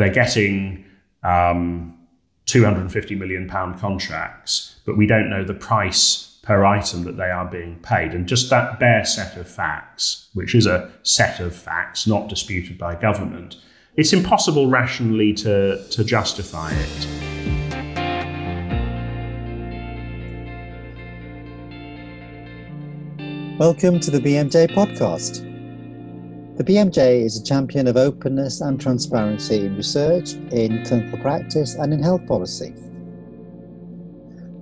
they're getting um, 250 million pound contracts, but we don't know the price per item that they are being paid. And just that bare set of facts, which is a set of facts not disputed by government, it's impossible rationally to, to justify it. Welcome to the BMJ podcast. The BMJ is a champion of openness and transparency in research, in clinical practice, and in health policy.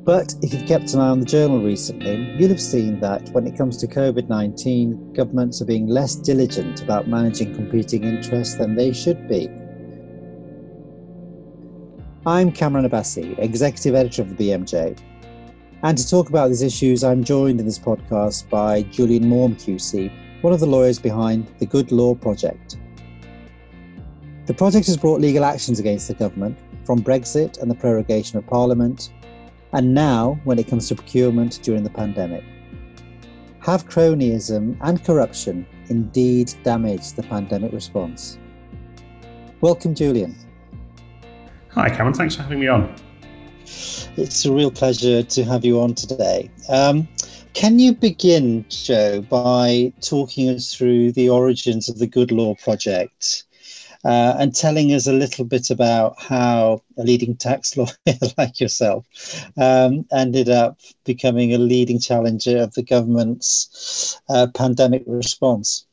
But if you've kept an eye on the journal recently, you'll have seen that when it comes to COVID 19, governments are being less diligent about managing competing interests than they should be. I'm Kamran Abbasi, Executive Editor of the BMJ. And to talk about these issues, I'm joined in this podcast by Jolyon Maugham QC, one of the lawyers behind the Good Law Project. The project has brought legal actions against the government, from Brexit and the prorogation of Parliament, and now when it comes to procurement during the pandemic. Have cronyism and corruption indeed damaged the pandemic response? Welcome, Jolyon. Hi, Kamran. Thanks for having me on. It's a real pleasure to have you on today. Um, can you begin, Jo, by talking us through the origins of the Good Law Project uh, and telling us a little bit about how a leading tax lawyer like yourself um, ended up becoming a leading challenger of the government's uh, pandemic response?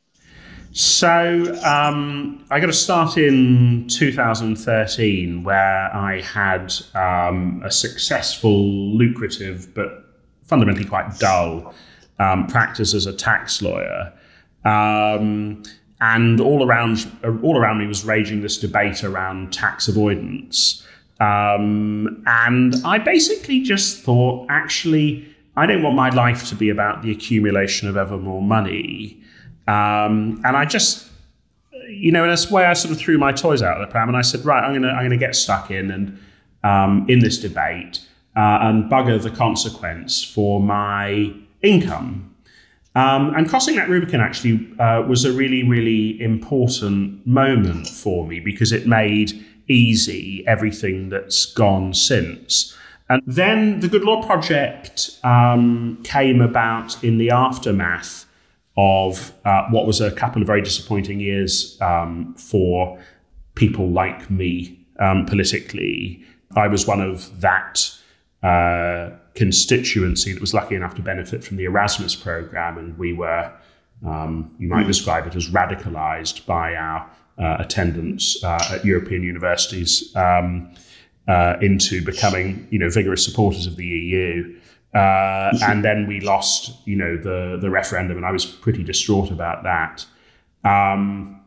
So um, I got to start in 2013, where I had um, a successful, lucrative, but fundamentally quite dull um, practice as a tax lawyer. Um, and all around, all around me was raging this debate around tax avoidance. Um, and I basically just thought, actually, I don't want my life to be about the accumulation of ever more money. Um, and I just, you know, in a way, I sort of threw my toys out of the pram and I said, right, I'm gonna, I'm gonna get stuck in and um, in this debate uh, and bugger the consequence for my income. Um, and crossing that Rubicon actually uh, was a really, really important moment for me because it made easy everything that's gone since. And then the Good Law Project um, came about in the aftermath of uh, what was a couple of very disappointing years um, for people like me um, politically. I was one of that uh, constituency that was lucky enough to benefit from the Erasmus program, and we were, um, you might mm. describe it as radicalized by our uh, attendance uh, at European universities um, uh, into becoming, you know, vigorous supporters of the EU. Uh, and then we lost, you know, the the referendum, and I was pretty distraught about that. Um,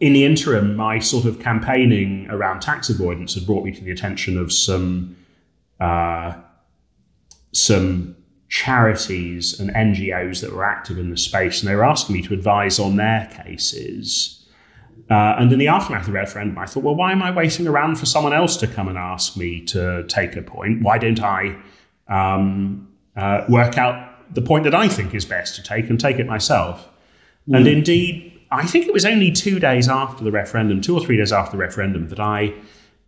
in the interim, my sort of campaigning around tax avoidance had brought me to the attention of some uh, some charities and NGOs that were active in the space, and they were asking me to advise on their cases. Uh, and in the aftermath of the referendum, I thought, well, why am I waiting around for someone else to come and ask me to take a point? Why don't I um, uh, work out the point that I think is best to take and take it myself? Mm. And indeed, I think it was only two days after the referendum, two or three days after the referendum, that I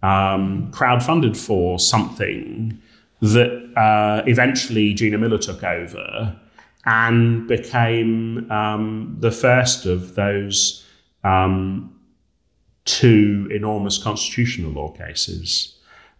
um, crowdfunded for something that uh, eventually Gina Miller took over and became um, the first of those um, two enormous constitutional law cases.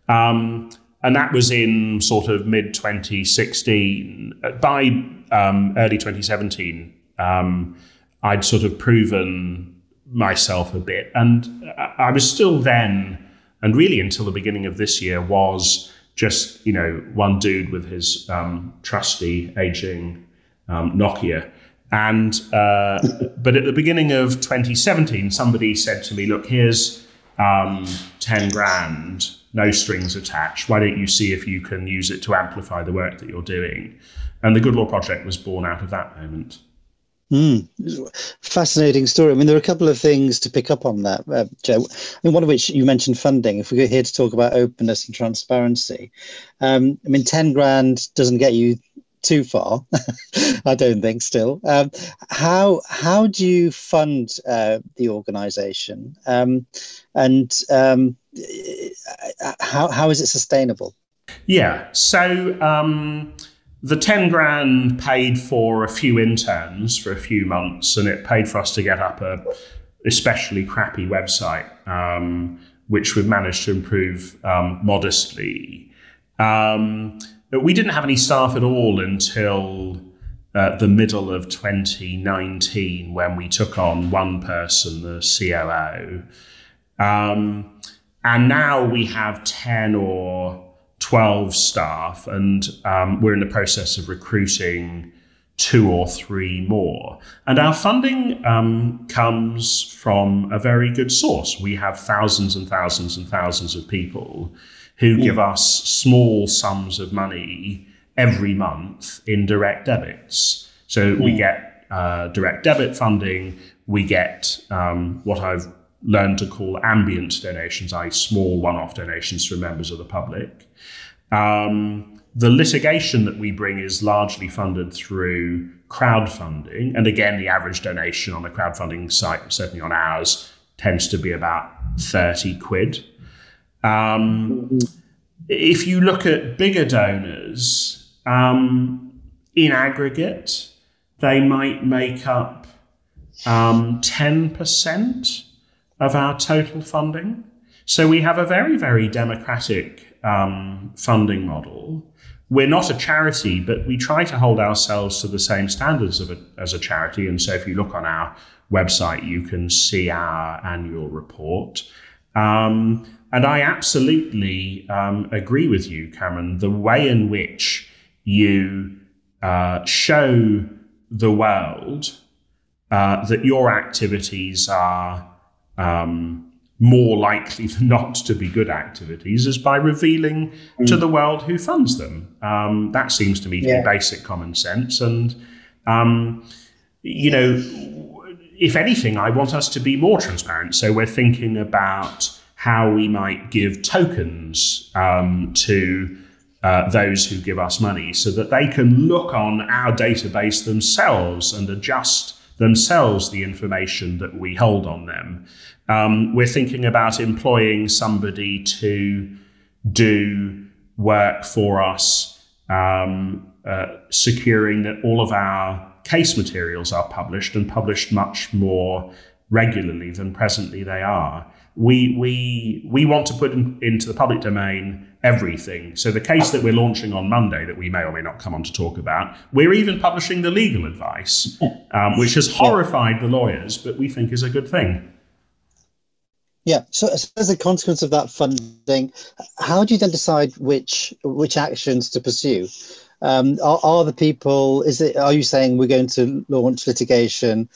Um, and that was in sort of mid 2016. By um, early 2017, um, I'd sort of proven myself a bit. And I was still then and really until the beginning of this year was just you know one dude with his um, trusty aging um, Nokia. And uh, but at the beginning of 2017, somebody said to me, "Look, here's um, 10 grand, no strings attached. Why don't you see if you can use it to amplify the work that you're doing?" And the Good Law Project was born out of that moment. Mm, fascinating story. I mean, there are a couple of things to pick up on that, uh, Jo. I mean, one of which you mentioned funding. If we're here to talk about openness and transparency, um, I mean, ten grand doesn't get you too far. I don't think. Still, um, how how do you fund uh, the organisation, um, and um, how how is it sustainable? Yeah. So um, the 10 grand paid for a few interns for a few months, and it paid for us to get up a especially crappy website, um, which we've managed to improve um, modestly. Um, but we didn't have any staff at all until uh, the middle of 2019 when we took on one person, the COO. Um, and now we have 10 or 12 staff, and um, we're in the process of recruiting two or three more. And our funding um, comes from a very good source. We have thousands and thousands and thousands of people who give us small sums of money every month in direct debits. So we get uh, direct debit funding, we get um, what I've learned to call ambient donations, i.e., small one off donations from members of the public. Um, the litigation that we bring is largely funded through crowdfunding. And again, the average donation on a crowdfunding site, certainly on ours, tends to be about 30 quid. Um, if you look at bigger donors, um, in aggregate, they might make up um, 10% of our total funding. So we have a very, very democratic um, funding model. We're not a charity, but we try to hold ourselves to the same standards a, as a charity. And so if you look on our website, you can see our annual report. Um, and I absolutely um, agree with you, Kamran. The way in which you uh, show the world uh, that your activities are um, more likely than not to be good activities is by revealing mm. to the world who funds them. Um, that seems to me to be basic common sense. And, um, you know, if anything, I want us to be more transparent. So we're thinking about how we might give tokens um, to uh, those who give us money so that they can look on our database themselves and adjust themselves the information that we hold on them. Um, we're thinking about employing somebody to do work for us, um, uh, securing that all of our case materials are published and published much more regularly than presently they are. We, we, we want to put in, into the public domain everything. So the case that we're launching on Monday, that we may or may not come on to talk about, we're even publishing the legal advice, um, which has horrified the lawyers, but we think is a good thing. Yeah. So, as a consequence of that funding, how do you then decide which which actions to pursue? Um, are, are the people? Is it? Are you saying we're going to launch litigation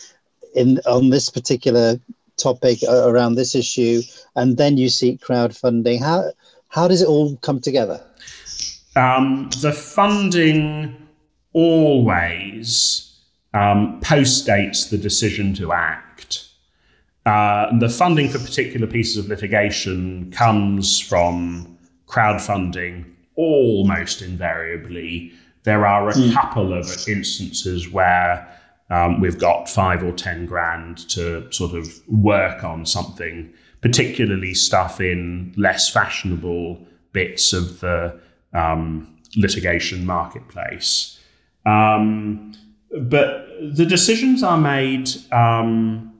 in on this particular topic uh, around this issue, and then you seek crowdfunding? How how does it all come together? Um, the funding always um, postdates the decision to act. Uh, the funding for particular pieces of litigation comes from crowdfunding almost invariably. There are a mm. couple of instances where um, we've got five or 10 grand to sort of work on something particularly stuff in less fashionable bits of the um, litigation marketplace. Um, but the decisions are made um,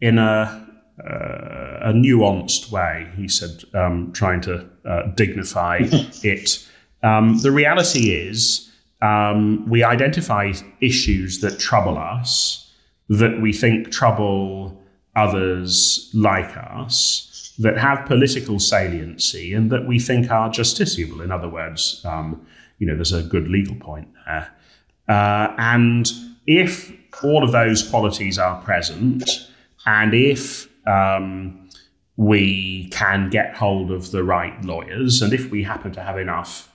in a, uh, a, nuanced way, he said, um, trying to uh, dignify it. Um, the reality is, um, we identify issues that trouble us, that we think trouble others like us that have political saliency and that we think are justiciable. In other words, um, you know, there's a good legal point there. Uh, and if all of those qualities are present, and if um, we can get hold of the right lawyers, and if we happen to have enough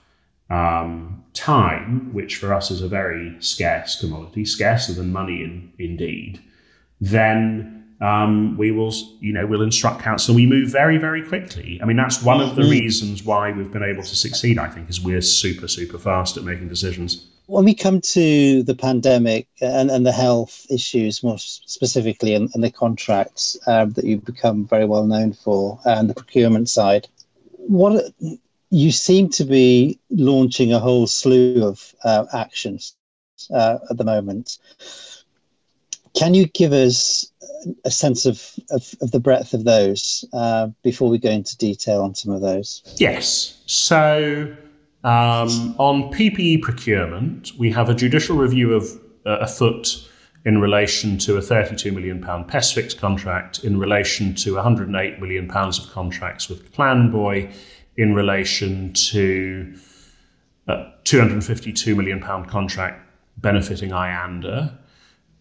um, time, which for us is a very scarce commodity, scarcer than money in, indeed, then um, we will, you know, we'll instruct counsel. We move very, very quickly. I mean, that's one of the mm. reasons why we've been able to succeed. I think is we're super, super fast at making decisions. When we come to the pandemic and, and the health issues more specifically and, and the contracts uh, that you've become very well known for and the procurement side, what you seem to be launching a whole slew of uh, actions uh, at the moment. Can you give us a sense of, of, of the breadth of those uh, before we go into detail on some of those? Yes. So, um, on PPE procurement, we have a judicial review of uh, afoot in relation to a 32 million pound PestFix contract, in relation to 108 million pounds of contracts with Clandeboye, in relation to a 252 million pound contract benefiting Ayanda.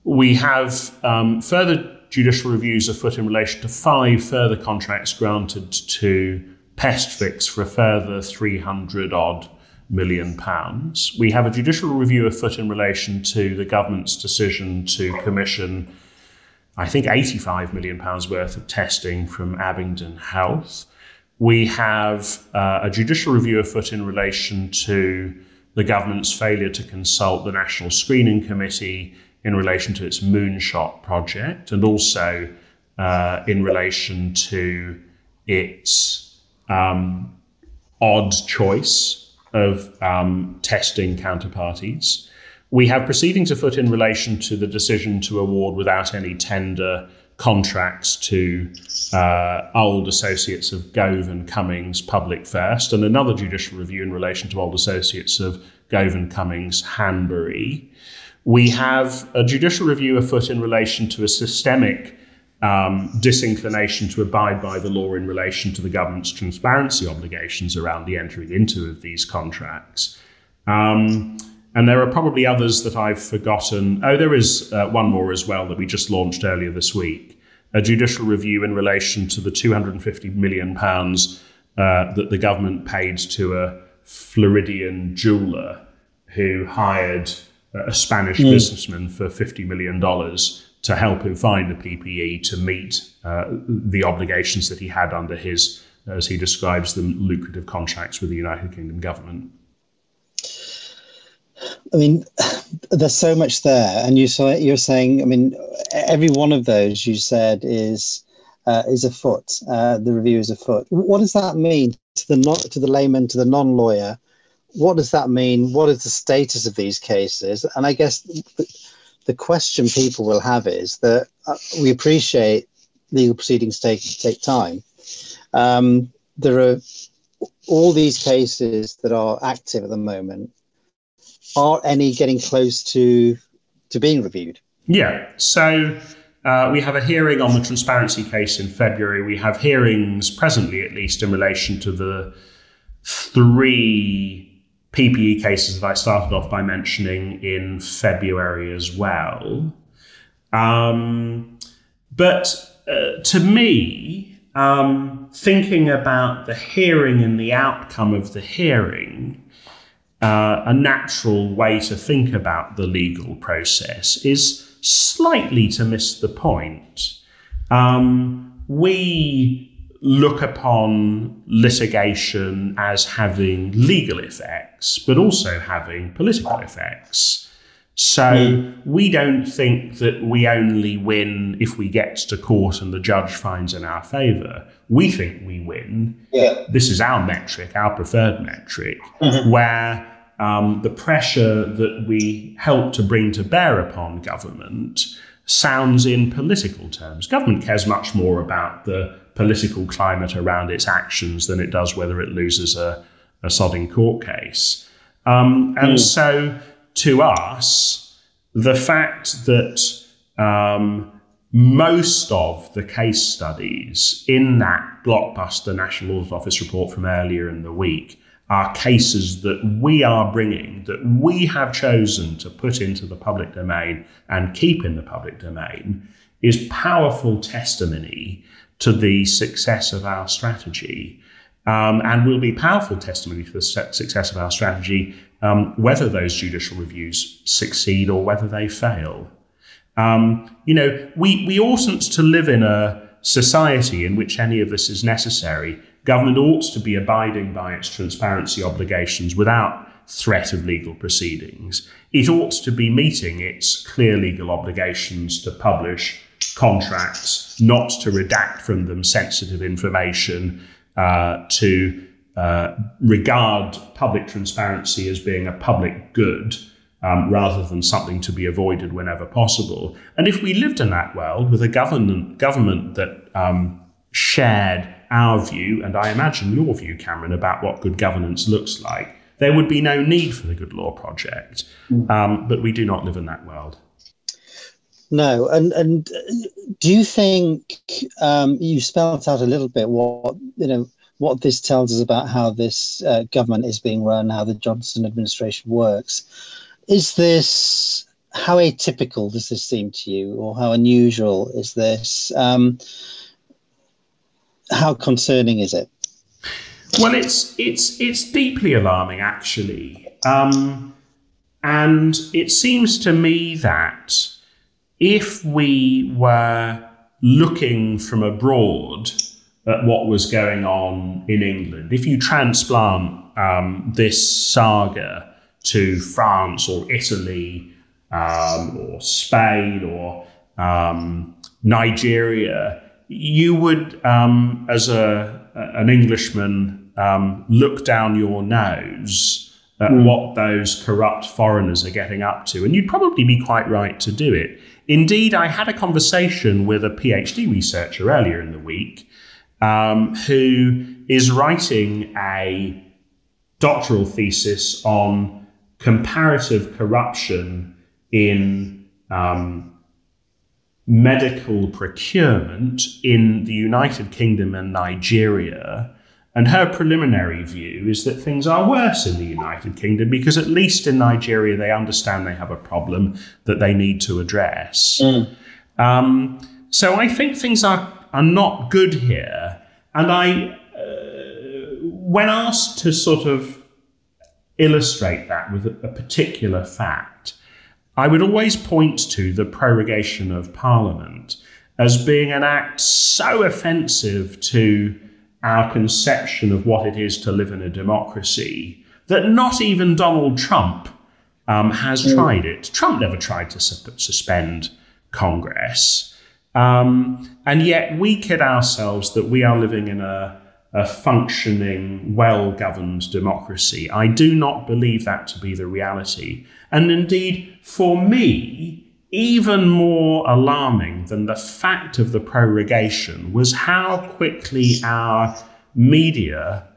We have um, further judicial reviews afoot in relation to five further contracts granted to PestFix for a further 300 odd million pounds. We have a judicial review afoot in relation to the government's decision to commission, I think, 85 million pounds worth of testing from Abingdon Health. We have uh, a judicial review afoot in relation to the government's failure to consult the National Screening Committee in relation to its moonshot project and also uh, in relation to its um, odd choice of um, testing counterparties. We have proceedings afoot in relation to the decision to award without any tender contracts to uh, old associates of Gove and Cummings Public First, and another judicial review in relation to old associates of Gove and Cummings Hanbury. We have a judicial review afoot in relation to a systemic um, disinclination to abide by the law in relation to the government's transparency obligations around the entering into of these contracts. Um, and there are probably others that I've forgotten. Oh, there is uh, one more as well that we just launched earlier this week a judicial review in relation to the 250 million pounds uh, that the government paid to a Floridian jeweler who hired a Spanish mm. businessman for $50 million to help him find the PPE to meet uh, the obligations that he had under his, as he describes them, lucrative contracts with the United Kingdom government. I mean, there's so much there, and you saw you're saying. I mean, every one of those you said is uh, is afoot. Uh, the review is afoot. What does that mean to the not to the layman, to the non-lawyer? What does that mean? What is the status of these cases? And I guess the, question people will have is that uh, we appreciate legal proceedings take take time. Um, there are all these cases that are active at the moment are any getting close to to being reviewed? Yeah. So uh, we have a hearing on the transparency case in February. We have hearings presently, at least, in relation to the three PPE cases that I started off by mentioning in February as well. Um, but uh, to me, um, thinking about the hearing and the outcome of the hearing uh, a natural way to think about the legal process is slightly to miss the point. Um, we look upon litigation as having legal effects, but also having political effects. So mm. we don't think that we only win if we get to court and the judge finds in our favour. We think we win. Yeah. This is our metric, our preferred metric, mm-hmm. where um, the pressure that we help to bring to bear upon government sounds in political terms. Government cares much more about the political climate around its actions than it does whether it loses a, a sodding court case. Um, and mm. so, to us, the fact that um, most of the case studies in that blockbuster National Audit Office report from earlier in the week are cases that we are bringing, that we have chosen to put into the public domain and keep in the public domain, is powerful testimony to the success of our strategy. Um, and will be powerful testimony to the success of our strategy, um, whether those judicial reviews succeed or whether they fail. Um, you know, we, we oughtn't to live in a society in which any of this is necessary. Government ought to be abiding by its transparency obligations without threat of legal proceedings. It ought to be meeting its clear legal obligations to publish contracts, not to redact from them sensitive information, uh, to uh, regard public transparency as being a public good. Um, rather than something to be avoided whenever possible. And if we lived in that world with a government government that um, shared our view, and I imagine your view, Kamran, about what good governance looks like, there would be no need for the Good Law Project. Mm. Um, but we do not live in that world. No, and and do you think um, you spelled out a little bit what you know what this tells us about how this uh, government is being run, how the Johnson administration works? Is this how atypical does this seem to you, or how unusual is this? Um, how concerning is it? Well, it's it's it's deeply alarming, actually, um, and it seems to me that if we were looking from abroad at what was going on in England, if you transplant um, this saga to France or Italy um, or Spain or um, Nigeria, you would, um, as a an Englishman um, look down your nose at mm. what those corrupt foreigners are getting up to. And you'd probably be quite right to do it. Indeed, I had a conversation with a PhD researcher earlier in the week um, who is writing a doctoral thesis on comparative corruption in um, medical procurement in the United Kingdom and Nigeria and her preliminary view is that things are worse in the United Kingdom because, at least in Nigeria, they understand they have a problem that they need to address. Mm. Um, so I think things are, are not good here. And I, uh, when asked to sort of illustrate that with a, a particular fact, I would always point to the prorogation of Parliament as being an act so offensive to our conception of what it is to live in a democracy that not even Donald Trump um, has mm. tried it. Trump never tried to su- suspend Congress. Um, and yet we kid ourselves that we are living in a, a functioning, well governed democracy. I do not believe that to be the reality. And indeed, for me, even more alarming than the fact of the prorogation was how quickly our media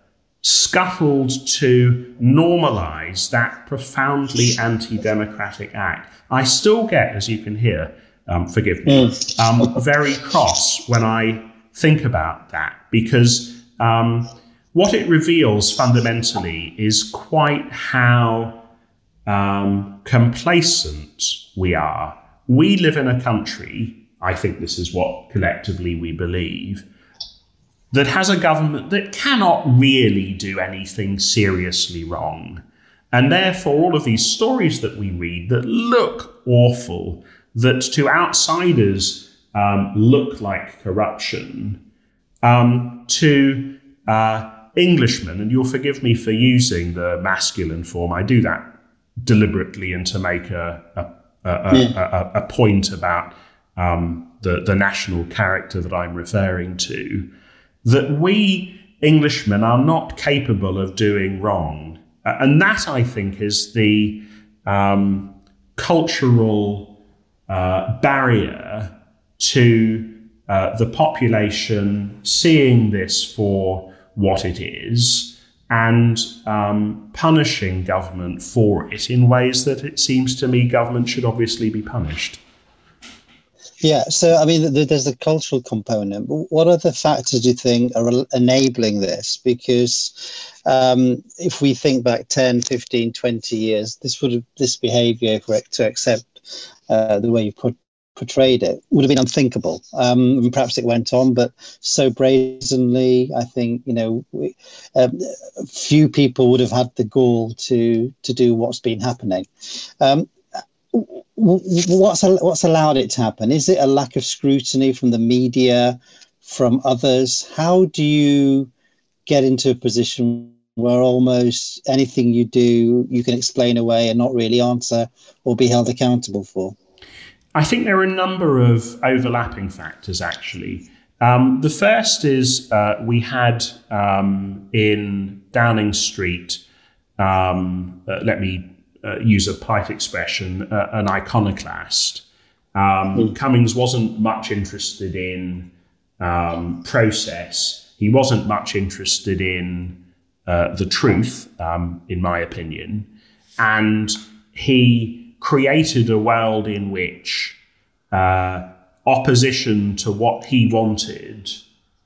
scuttled to normalize that profoundly anti democratic act. I still get, as you can hear, um, forgive me, mm. um, very cross when I think about that because um, what it reveals fundamentally is quite how um, complacent we are we live in a country, I think this is what collectively we believe, that has a government that cannot really do anything seriously wrong. And therefore, all of these stories that we read that look awful, that to outsiders um, look like corruption, um, to uh, Englishmen, and you'll forgive me for using the masculine form, I do that deliberately and to make a, a a, a, a point about um, the, the national character that I'm referring to, that we Englishmen are not capable of doing wrong. And that, I think, is the um, cultural uh, barrier to uh, the population seeing this for what it is and um, punishing government for it in ways that it seems to me government should obviously be punished. Yeah, so I mean, there's a cultural component. What other factors do you think are enabling this? Because um, if we think back 10, 15, 20 years, this would have, this behavior, if we're to accept uh, the way you put portrayed it would have been unthinkable. Um, and perhaps it went on, but so brazenly, I think you know, we, um, few people would have had the gall to to do what's been happening. Um, what's what's allowed it to happen? Is it a lack of scrutiny from the media, from others? How do you get into a position where almost anything you do you can explain away and not really answer or be held accountable for? I think there are a number of overlapping factors actually. Um, the first is uh, we had um, in Downing Street, um, uh, let me uh, use a polite expression, uh, an iconoclast. Mm. Cummings wasn't much interested in um, process. He wasn't much interested in uh, the truth, um, in my opinion. And he created a world in which uh, opposition to what he wanted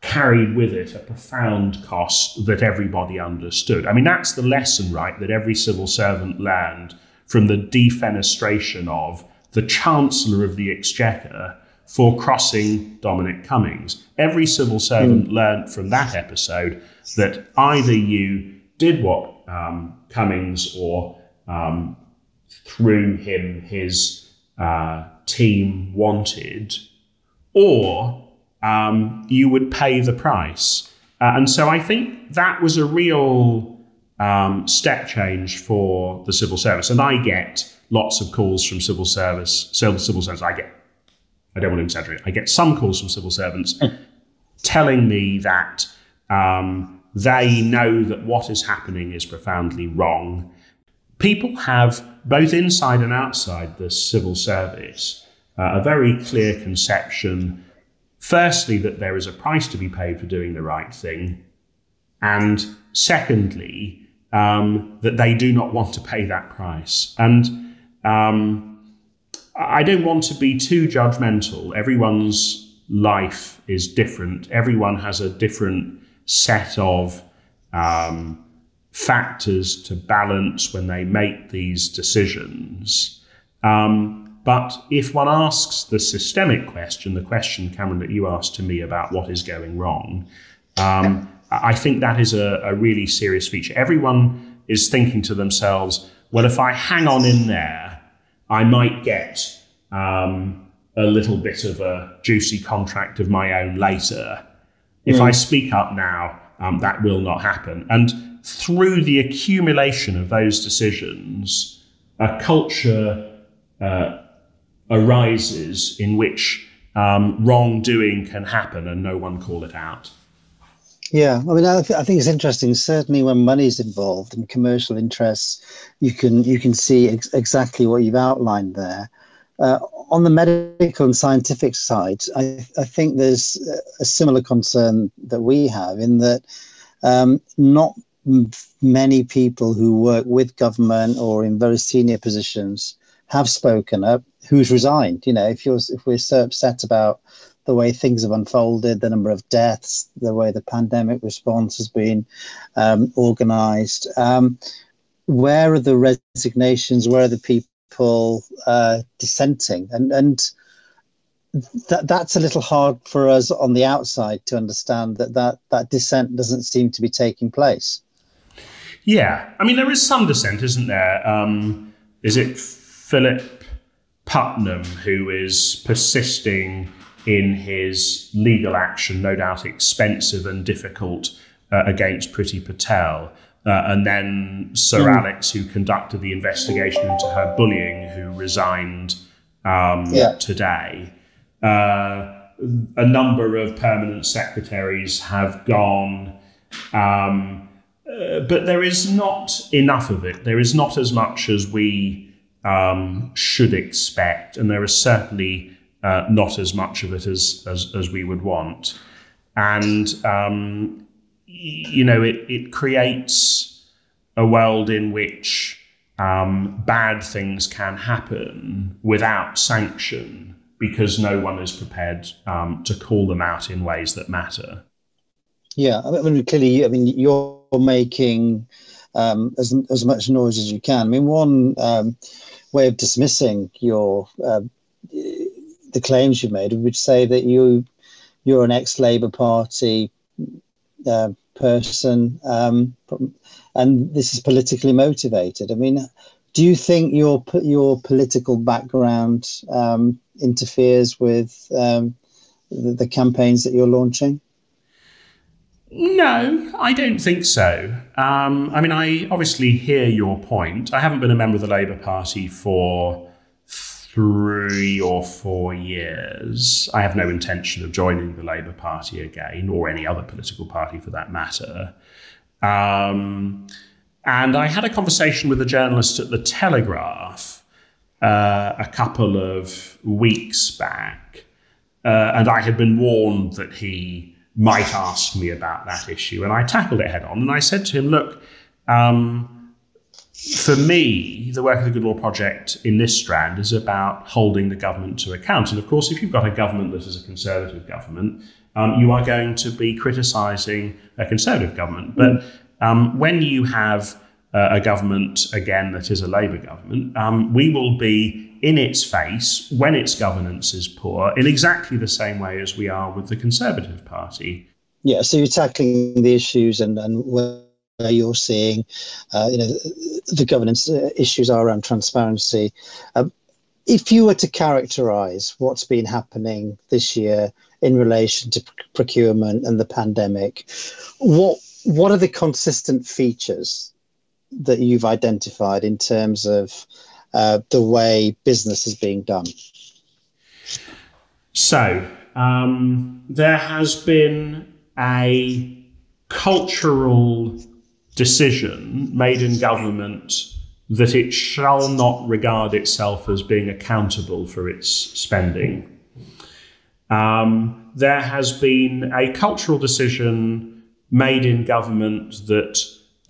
carried with it a profound cost that everybody understood. I mean, that's the lesson, right, that every civil servant learned from the defenestration of the Chancellor of the Exchequer for crossing Dominic Cummings. Every civil servant mm. learned from that episode that either you did what um, Cummings or um, through him his uh, team wanted, or um, you would pay the price. Uh, and so I think that was a real um, step change for the civil service. And I get lots of calls from civil service, civil, civil service. I get, I don't want to exaggerate, I get some calls from civil servants telling me that um, they know that what is happening is profoundly wrong. People have, both inside and outside the civil service, uh, a very clear conception, firstly, that there is a price to be paid for doing the right thing, and secondly, um, that they do not want to pay that price. And um, I don't want to be too judgmental. Everyone's life is different. Everyone has a different set of um, factors to balance when they make these decisions. Um, but if one asks the systemic question, the question, Kamran, that you asked to me about what is going wrong, um, I think that is a, a really serious feature. Everyone is thinking to themselves, well, if I hang on in there, I might get um, a little bit of a juicy contract of my own later. If mm. I speak up now, um, that will not happen. And through the accumulation of those decisions, a culture uh, arises in which um, wrongdoing can happen and no one call it out. Yeah, I mean, I, th- I, think it's interesting. Certainly, when money's involved and commercial interests, you can you can see ex- exactly what you've outlined there. Uh, on the medical and scientific side, I, I, think there's a similar concern that we have in that um, not many people who work with government or in very senior positions have spoken up. Who's resigned? You know, if you're if we're so upset about the way things have unfolded, the number of deaths, the way the pandemic response has been um, organized. Um, where are the resignations? Where are the people uh, dissenting? And, and that, that's a little hard for us on the outside to understand that, that that dissent doesn't seem to be taking place. Yeah, I mean, there is some dissent, isn't there? Um, is it Philip Rutnam who is persisting in his legal action, no doubt expensive and difficult, uh, against Priti Patel. Uh, and then Sir mm. Alex, who conducted the investigation into her bullying, who resigned um, yeah. today. Uh, a number of permanent secretaries have gone, um, uh, but there is not enough of it. There is not as much as we um, should expect, and there is certainly uh, not as much of it as, as, as we would want. And, um, you know, it, it creates a world in which um, bad things can happen without sanction because no one is prepared um, to call them out in ways that matter. Yeah, I mean, clearly, I mean, you're making um, as as much noise as you can. I mean, one um, way of dismissing your uh, the claims you've made would say that you you're an ex-Labour Party uh, person, um, and this is politically motivated. I mean, do you think your your political background um, interferes with um, the, the, campaigns that you're launching? No, I don't think so. Um, I mean, I obviously hear your point. I haven't been a member of the Labour Party for three or four years. I have no intention of joining the Labour Party again, or any other political party for that matter. Um, and I had a conversation with a journalist at The Telegraph uh, a couple of weeks back, uh, and I had been warned that he might ask me about that issue. And I tackled it head on. And I said to him, look, um, for me, the work of the Good Law Project in this strand is about holding the government to account. And of course, if you've got a government that is a conservative government, um, you are going to be criticising a conservative government. But um, when you have uh, a government, again, that is a Labour government, um, we will be in its face when its governance is poor in exactly the same way as we are with the Conservative Party. Yeah, so you're tackling the issues and, and where you're seeing, uh, you know, the governance uh, issues are around transparency. Um, if you were to characterize what's been happening this year in relation to procurement and the pandemic, what what are the consistent features that you've identified in terms of uh, the way business is being done? So, um, there has been a cultural decision made in government that it shall not regard itself as being accountable for its spending. Um, there has been a cultural decision made in government that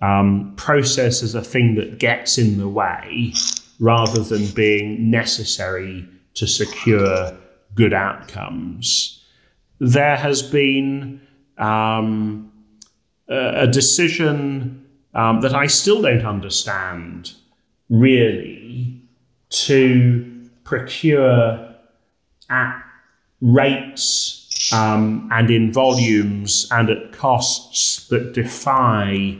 um, process is a thing that gets in the way rather than being necessary to secure good outcomes. There has been um, a, decision um, that I still don't understand really to procure at rates um, and in volumes and at costs that defy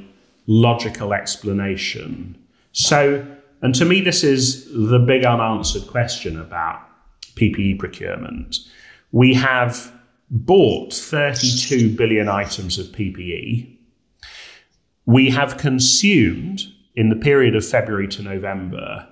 logical explanation. So and to me, this is the big unanswered question about PPE procurement. We have bought 32 billion items of PPE. We have consumed, in the period of February to November,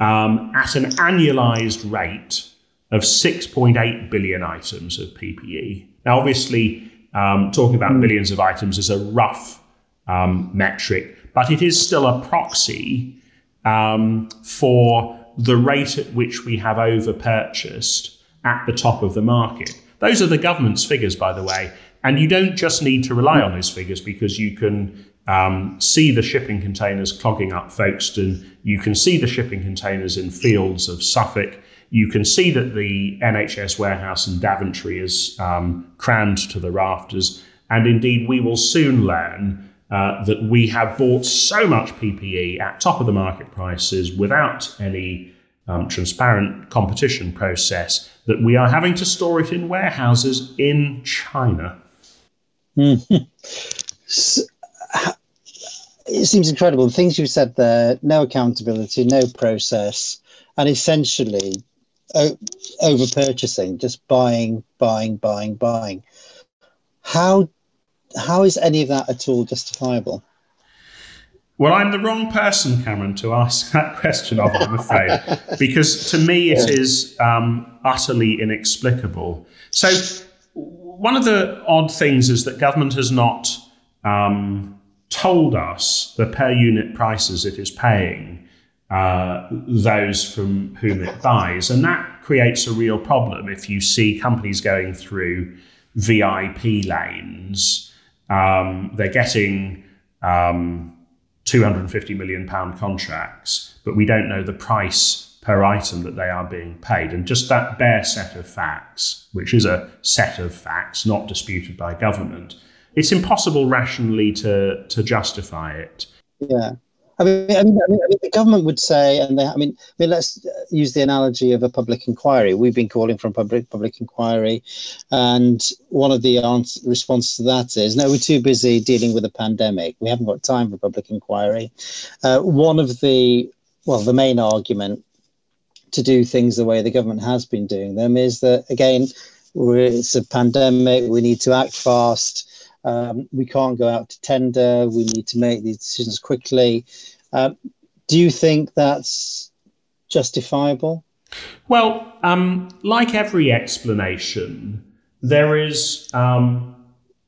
um, at an annualized rate of 6.8 billion items of PPE. Now, obviously, um, talking about billions of items is a rough um, metric, but it is still a proxy um, for the rate at which we have over purchased at the top of the market. Those are the government's figures, by the way. And you don't just need to rely on those figures because you can um, see the shipping containers clogging up Folkestone. You can see the shipping containers in fields of Suffolk. You can see that the NHS warehouse in Daventry is um, crammed to the rafters. And indeed, we will soon learn uh, that we have bought so much PPE at top of the market prices without any um, transparent competition process that we are having to store it in warehouses in China. So, it seems incredible. The things you've said there no accountability, no process, and essentially o- over purchasing, just buying, buying, buying, buying. How how is any of that at all justifiable? Well, I'm the wrong person, Kamran, to ask that question of, I'm afraid, because to me it is um, utterly inexplicable. So, one of the odd things is that government has not um, told us the per unit prices it is paying uh, those from whom it buys. And that creates a real problem if you see companies going through VIP lanes um, they're getting um, 250 million pound contracts, but we don't know the price per item that they are being paid. And just that bare set of facts, which is a set of facts not disputed by government, it's impossible rationally to to justify it. Yeah. I mean, I mean, I mean, the government would say, and they, I mean, I mean, let's use the analogy of a public inquiry. We've been calling for a public public inquiry, and one of the answer, responses to that is, no, we're too busy dealing with a pandemic. We haven't got time for public inquiry. Uh, one of the, well, the main argument to do things the way the government has been doing them is that again, it's a pandemic. We need to act fast. Um, we can't go out to tender. We need to make these decisions quickly. Um, do you think that's justifiable? Well, um, like every explanation, there is um,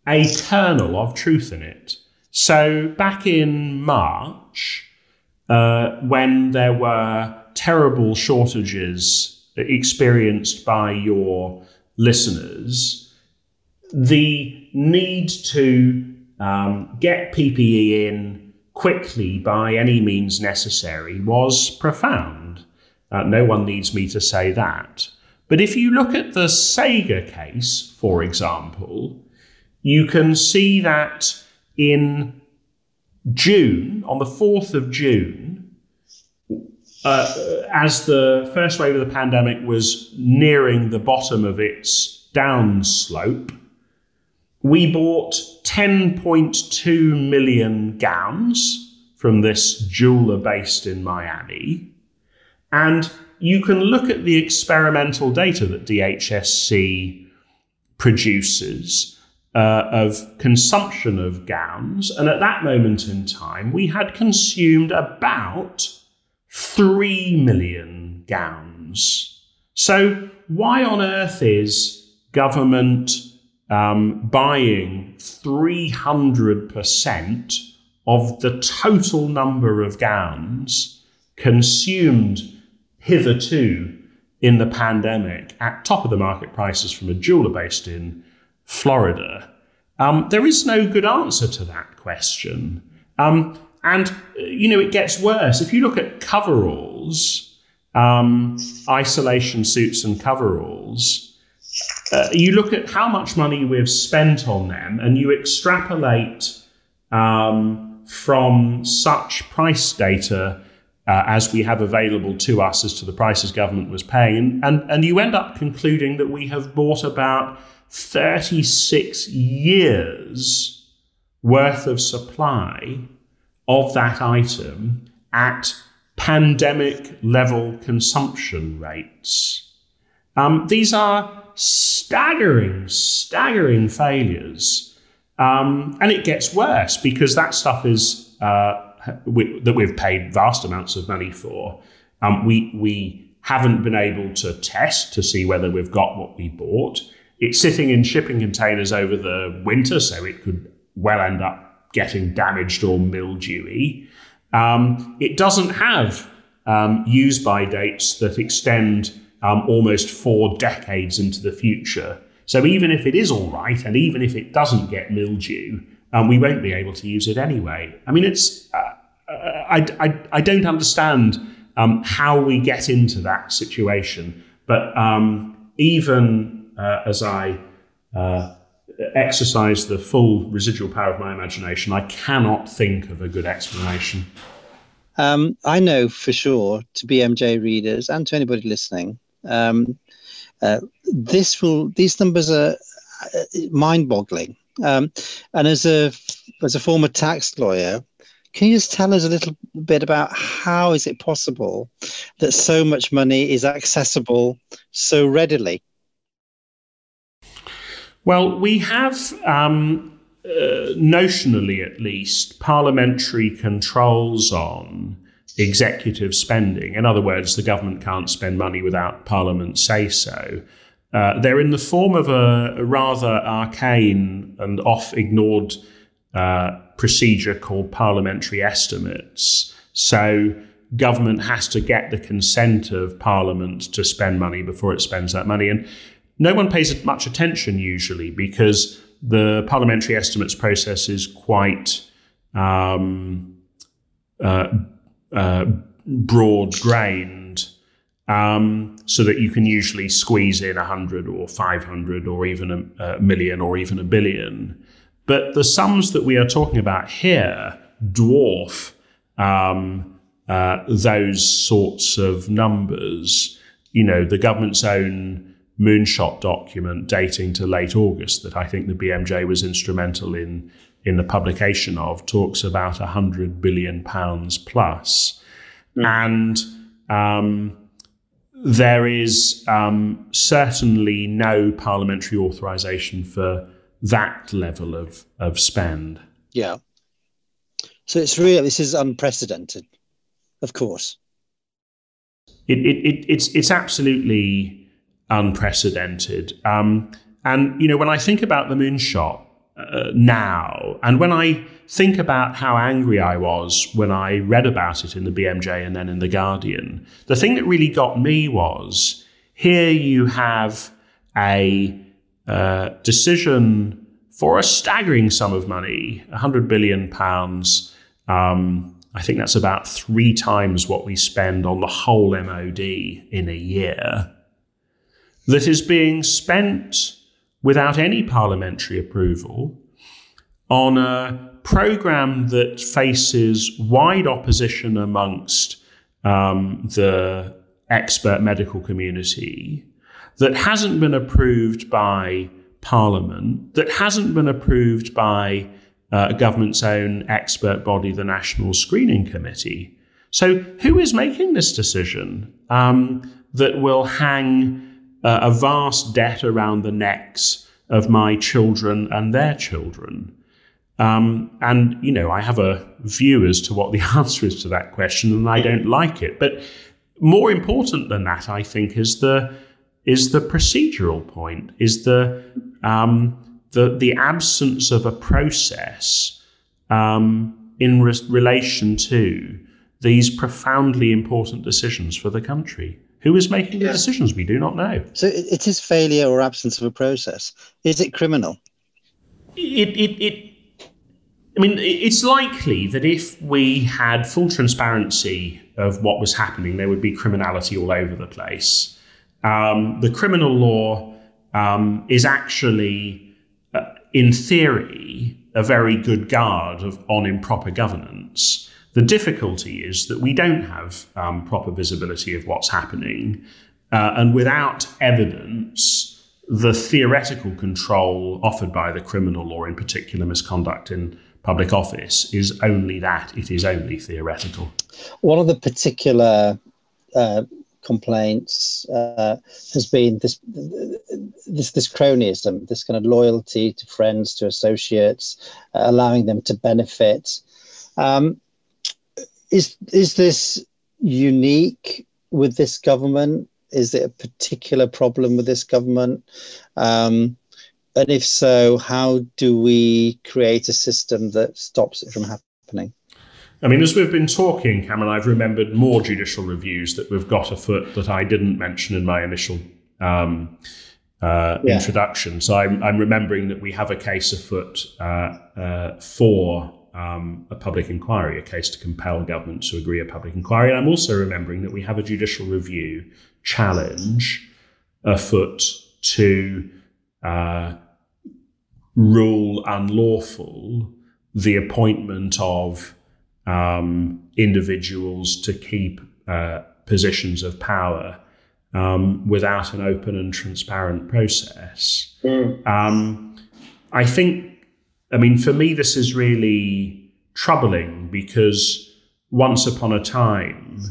a kernel of truth in it. So back in March, uh, when there were terrible shortages experienced by your listeners, the need to um, get PPE in quickly by any means necessary was profound. Uh, no one needs me to say that. But if you look at the Saiger case, for example, you can see that in June, on the 4th of June, uh, as the first wave of the pandemic was nearing the bottom of its downslope, we bought 10.2 million gowns from this jeweler based in Miami. And you can look at the experimental data that DHSC produces uh, of consumption of gowns. And at that moment in time, we had consumed about 3 million gowns. So, why on earth is government um, buying 300% of the total number of gowns consumed hitherto in the pandemic at top of the market prices from a jeweler based in Florida? Um, there is no good answer to that question. Um, and, you know, it gets worse. If you look at coveralls, um, isolation suits and coveralls, uh, you look at how much money we've spent on them and you extrapolate um, from such price data uh, as we have available to us as to the prices government was paying. And, and you end up concluding that we have bought about 36 years worth of supply of that item at pandemic level consumption rates. Um, these are staggering, staggering failures. Um, and it gets worse because that stuff is uh, we, that we've paid vast amounts of money for, um, we we haven't been able to test to see whether we've got what we bought. It's sitting in shipping containers over the winter, so it could well end up getting damaged or mildewy. Um, it doesn't have um, use by dates that extend um, almost four decades into the future. So even if it is all right, and even if it doesn't get mildew, um, we won't be able to use it anyway. I mean, it's uh, I, I, I don't understand um, how we get into that situation. But um, even uh, as I uh, exercise the full residual power of my imagination, I cannot think of a good explanation. Um, I know for sure to BMJ readers and to anybody listening, um, uh, this will these numbers are uh, mind-boggling. Um, and as a as a former tax lawyer, can you just tell us a little bit about how is it possible that so much money is accessible so readily? Well, we have, um, uh, notionally at least, parliamentary controls on executive spending. In other words, the government can't spend money without Parliament say so. Uh, they're in the form of a, rather arcane and oft ignored uh, procedure called parliamentary estimates. So government has to get the consent of parliament to spend money before it spends that money. And no one pays much attention usually because the parliamentary estimates process is quite um, uh, uh, broad grained. Um, so that you can usually squeeze in 100 or 500 or even a, a million or even a billion. But the sums that we are talking about here dwarf um, uh, those sorts of numbers. You know, the government's own moonshot document dating to late August that I think the BMJ was instrumental in in the publication of talks about a hundred billion pounds plus. Mm. and um, there is um, certainly no parliamentary authorization for that level of, of spend. Yeah. So it's real. This is unprecedented, of course. It, it, it it's it's absolutely unprecedented. Um, and you know, when I think about the moonshot uh, now, and when I think about how angry I was when I read about it in the BMJ and then in the Guardian, the thing that really got me was here you have a uh, decision for a staggering sum of money, 100 billion pounds. Um, I think that's about three times what we spend on the whole MOD in a year, that is being spent without any parliamentary approval on a program that faces wide opposition amongst um, the expert medical community, that hasn't been approved by Parliament, that hasn't been approved by uh, a government's own expert body, the National Screening Committee. So, who is making this decision um, that will hang uh, a vast debt around the necks of my children and their children? Um, and, you know, I have a view as to what the answer is to that question, and I don't like it. But more important than that, I think, is the is the procedural point, is the um, the the absence of a process um, in re- relation to these profoundly important decisions for the country. Who is making the decisions? We do not know. So it is failure or absence of a process. Is it criminal? It, it, it I mean, it's likely that if we had full transparency of what was happening, there would be criminality all over the place. Um, the criminal law um, is actually, uh, in theory, a very good guard of, on improper governance. The difficulty is that we don't have um, proper visibility of what's happening. Uh, and without evidence, the theoretical control offered by the criminal law, in particular misconduct in public office is only that it is only theoretical. One of the particular uh, complaints uh, has been this this this cronyism, this kind of loyalty to friends, to associates, uh, allowing them to benefit. Um, is is this unique with this government? Is it a particular problem with this government? Um, and if so, how do we create a system that stops it from happening? I mean, as we've been talking, Kamran, I've remembered more judicial reviews that we've got afoot that I didn't mention in my initial um, uh, yeah. introduction. So I'm, I'm, remembering that we have a case afoot uh, uh, for um, a public inquiry, a case to compel government to agree a public inquiry. And I'm also remembering that we have a judicial review challenge afoot to uh, rule unlawful the appointment of um, individuals to keep uh, positions of power um, without an open and transparent process. Mm. Um, I think, I mean, for me, this is really troubling because once upon a time,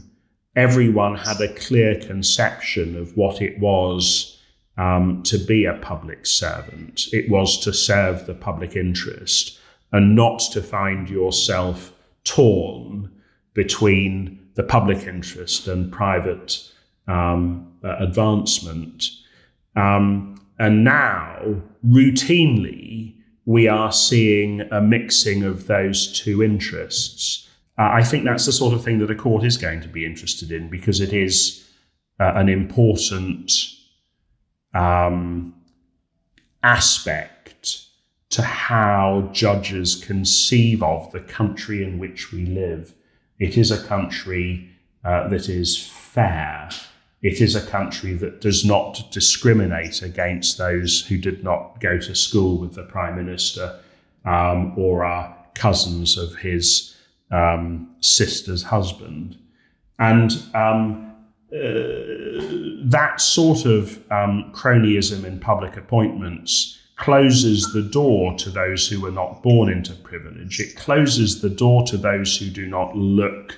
everyone had a clear conception of what it was um, to be a public servant. It was to serve the public interest and not to find yourself torn between the public interest and private um, advancement. Um, and now, routinely, we are seeing a mixing of those two interests. Uh, I think that's the sort of thing that a court is going to be interested in because it is uh, an important um, aspect to how judges conceive of the country in which we live. It is a country uh, that is fair. It is a country that does not discriminate against those who did not go to school with the Prime Minister um, or are cousins of his um, sister's husband. And um, uh, that sort of um, cronyism in public appointments closes the door to those who were not born into privilege. It closes the door to those who do not look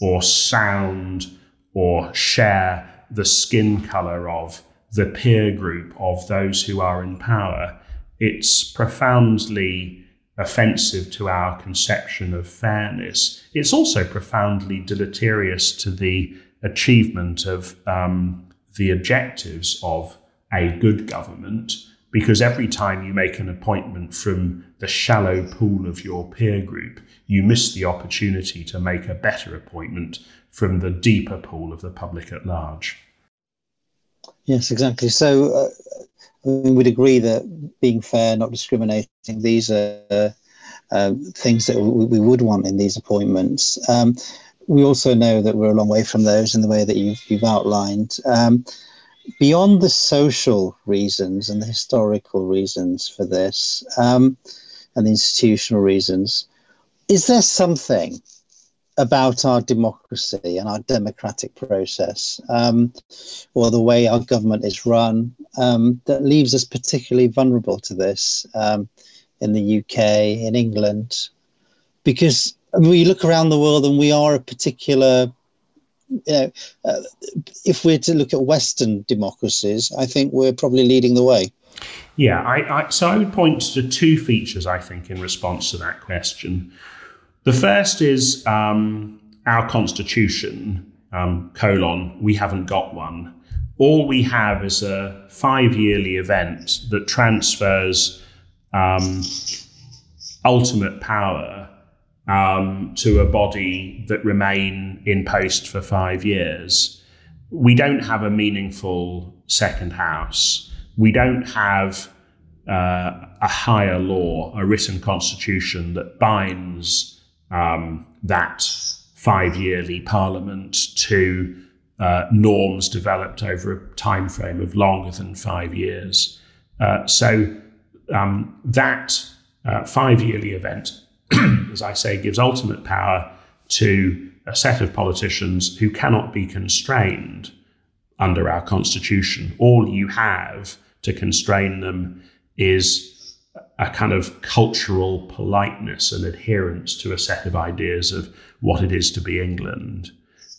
or sound or share the skin color of the peer group of those who are in power. it's profoundly offensive to our conception of fairness. It's also profoundly deleterious to the achievement of um, the objectives of a good government because every time you make an appointment from the shallow pool of your peer group, you miss the opportunity to make a better appointment from the deeper pool of the public at large. Yes, exactly. So uh, we'd agree that being fair, not discriminating, these are uh, things that we, would want in these appointments. Um, we also know that we're a long way from those in the way that you've, you've outlined. Um, beyond the social reasons and the historical reasons for this um, and the institutional reasons, is there something about our democracy and our democratic process um, or the way our government is run um, that leaves us particularly vulnerable to this um, in the UK, in England? Because we look around the world and we are a particular you know, uh, if we're to look at Western democracies, I think we're probably leading the way. Yeah, I, I, so I would point to two features, I think, in response to that question. The first is um, our constitution, um, colon, we haven't got one. All we have is a five yearly event that transfers um, ultimate power um, to a body that remain in post for five years. We don't have a meaningful second house. We don't have uh, a higher law, a written constitution that binds um, that five yearly parliament to uh, norms developed over a time frame of longer than five years. Uh, so um, that uh, five yearly event as I say, gives ultimate power to a set of politicians who cannot be constrained under our constitution. All you have to constrain them is a kind of cultural politeness and adherence to a set of ideas of what it is to be England.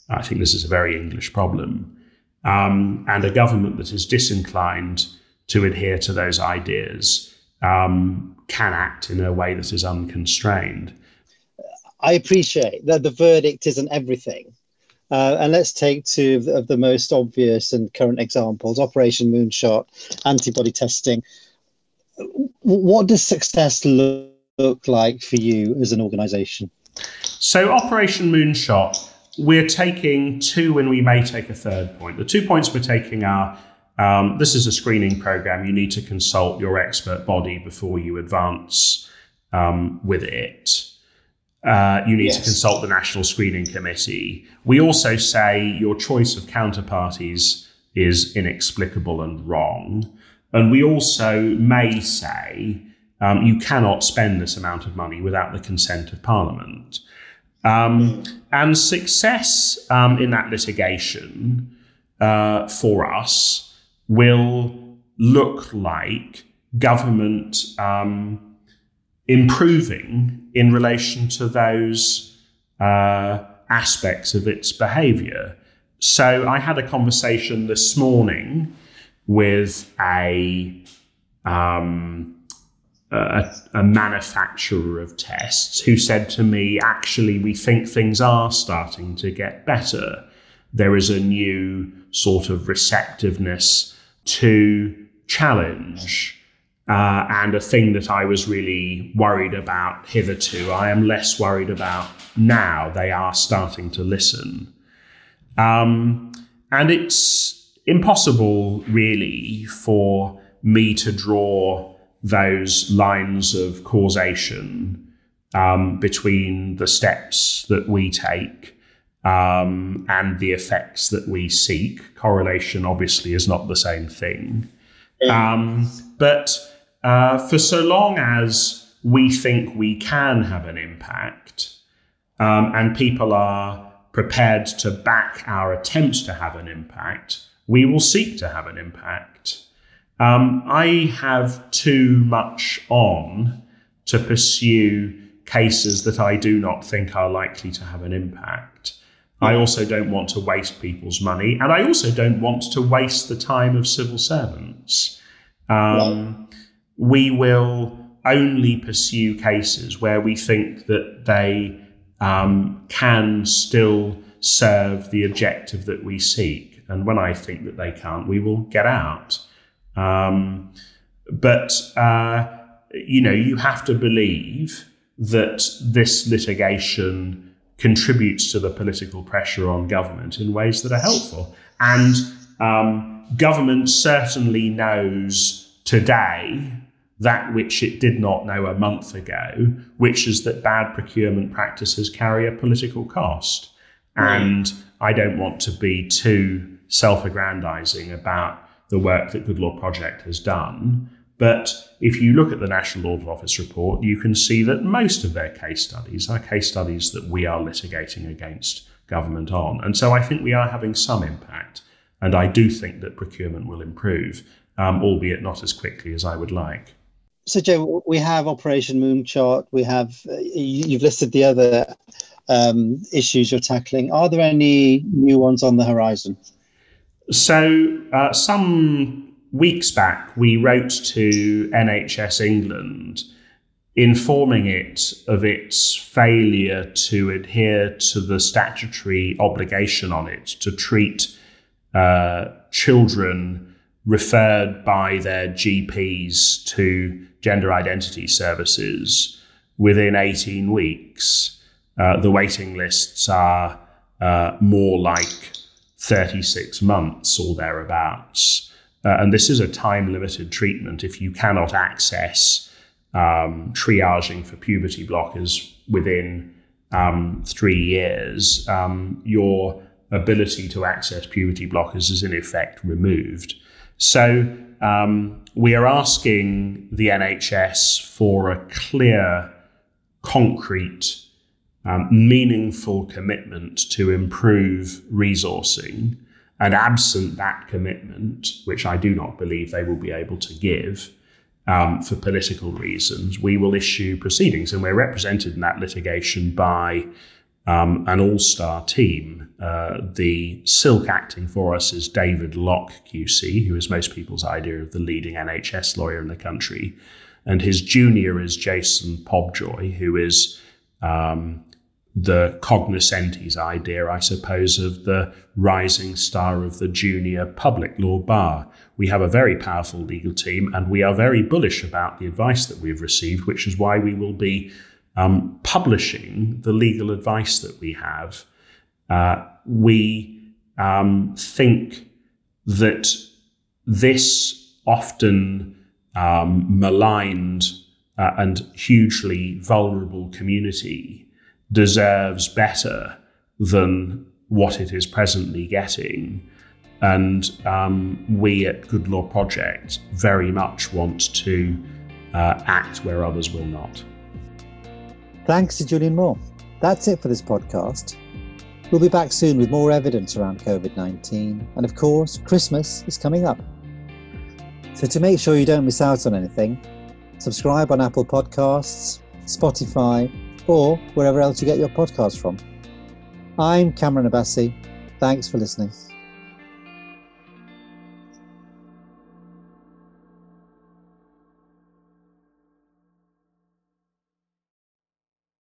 I think this is a very English problem. Um, and a government that is disinclined to adhere to those ideas um, can act in a way that is unconstrained. I appreciate that the verdict isn't everything. Uh, and let's take two of the, of the, most obvious and current examples Operation Moonshot, antibody testing. What does success look, look like for you as an organization? So, Operation Moonshot, we're taking two and we may take a third point. The two points we're taking are um, this is a screening program. You need to consult your expert body before you advance um, with it. Uh, you need yes. to consult the National Screening Committee. We also say your choice of counterparties is inexplicable and wrong. And we also may say um, you cannot spend this amount of money without the consent of Parliament. Um, and success um, in that litigation uh, for us will look like government um, improving in relation to those uh, aspects of its behavior. So I had a conversation this morning with a, um, a, a manufacturer of tests who said to me, actually, we think things are starting to get better. There is a new sort of receptiveness to challenge. Uh, and a thing that I was really worried about hitherto, I am less worried about now. They are starting to listen. Um, and it's impossible, really, for me to draw those lines of causation um, between the steps that we take um, and the effects that we seek. Correlation, obviously, is not the same thing. Um, but uh, for so long as we think we can have an impact um, and people are prepared to back our attempts to have an impact, we will seek to have an impact. Um, I have too much on to pursue cases that I do not think are likely to have an impact. I also don't want to waste people's money, and I also don't want to waste the time of civil servants. Um, we will only pursue cases where we think that they um, can still serve the objective that we seek. And when I think that they can't, we will get out. Um, but, uh, you know, you have to believe that this litigation contributes to the political pressure on government in ways that are helpful. And um, government certainly knows today that which it did not know a month ago, which is that bad procurement practices carry a political cost. And I don't want to be too self aggrandizing about the work that Good Law Project has done. But if you look at the National Audit Office report, you can see that most of their case studies are case studies that we are litigating against government on. And so I think we are having some impact. And I do think that procurement will improve, um, albeit not as quickly as I would like. So, Jo, we have Operation Moonshot. We have uh, you've listed the other um, issues you're tackling. Are there any new ones on the horizon? So, uh, some weeks back, we wrote to NHS England informing it of its failure to adhere to the statutory obligation on it to treat uh, children referred by their GPs to gender identity services within 18 weeks. Uh, the waiting lists are uh, more like 36 months or thereabouts. Uh, and this is a time limited treatment. If you cannot access um, triaging for puberty blockers within um, three years, um, your ability to access puberty blockers is in effect removed. So um, we are asking the NHS for a clear, concrete, um, meaningful commitment to improve resourcing. And absent that commitment, which I do not believe they will be able to give um, for political reasons, we will issue proceedings. And we're represented in that litigation by um, an all star team. Uh, the silk acting for us is David Lock QC, who is most people's idea of the leading NHS lawyer in the country. And his junior is Jason Pobjoy, who is um, the cognoscente's idea, I suppose, of the rising star of the junior public law bar. We have a very powerful legal team, and we are very bullish about the advice that we've received, which is why we will be um, publishing the legal advice that we have. Uh, we um, think that this often um, maligned uh, and hugely vulnerable community deserves better than what it is presently getting. And um, we at Good Law Project very much want to uh, act where others will not. Thanks to Jolyon Maugham. That's it for this podcast. We'll be back soon with more evidence around COVID 19. And of course, Christmas is coming up. So to make sure you don't miss out on anything, subscribe on Apple Podcasts, Spotify, or wherever else you get your podcasts from. I'm Kamran Abbasi. Thanks for listening.